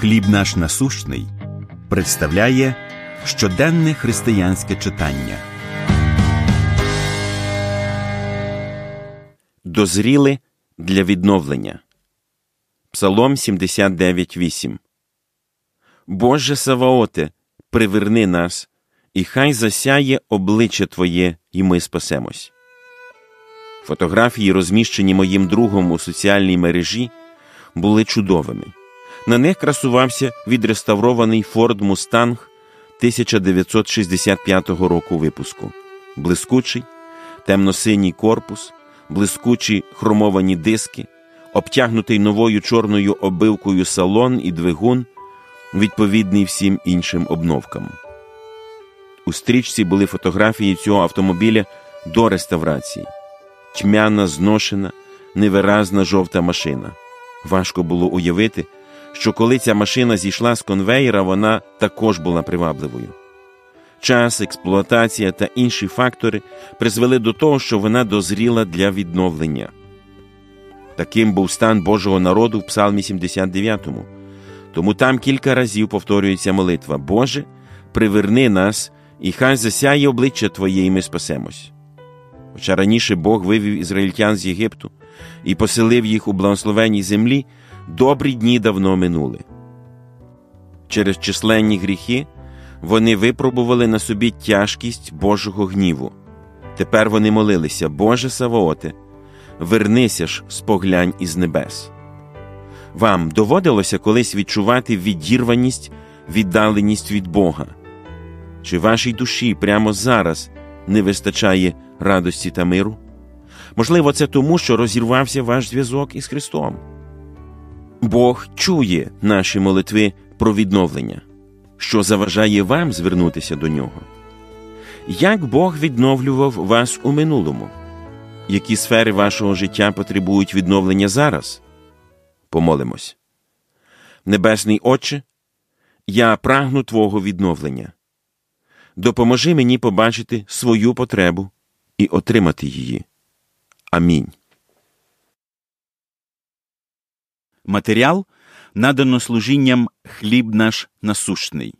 Хліб наш насущний представляє щоденне християнське читання. Дозріли для відновлення. Псалом 79.8 Боже Саваоте, приверни нас, і хай засяє обличчя Твоє, і ми спасемось. Фотографії, розміщені моїм другом у соціальній мережі, були чудовими. На них красувався відреставрований Ford Mustang 1965 року випуску, блискучий, темно-синій корпус, блискучі хромовані диски, обтягнутий новою чорною обивкою салон і двигун, відповідний всім іншим обновкам. У стрічці були фотографії цього автомобіля до реставрації, тьмяна, зношена, невиразна жовта машина. Важко було уявити, що коли ця машина зійшла з конвеєра, вона також була привабливою. Час, експлуатація та інші фактори призвели до того, що вона дозріла для відновлення. Таким був стан Божого народу в Псалмі 79. Тому там кілька разів повторюється молитва Боже, приверни нас, і хай засяє обличчя Твоє, і ми спасемось. Хоча раніше Бог вивів ізраїльтян з Єгипту і поселив їх у благословенній землі, добрі дні давно минули. Через численні гріхи вони випробували на собі тяжкість Божого гніву. Тепер вони молилися, Боже Савооте, вернися ж споглянь із небес. Вам доводилося колись відчувати відірваність, віддаленість від Бога? Чи вашій душі прямо зараз не вистачає радості та миру? Можливо, це тому, що розірвався ваш зв'язок із Христом. Бог чує наші молитви про відновлення, що заважає вам звернутися до нього. Як Бог відновлював вас у минулому? Які сфери вашого життя потребують відновлення зараз? Помолимось. Небесний Отче, я прагну Твого відновлення. Допоможи мені побачити свою потребу і отримати її. Амінь. Матеріал надано служінням хліб наш насущний.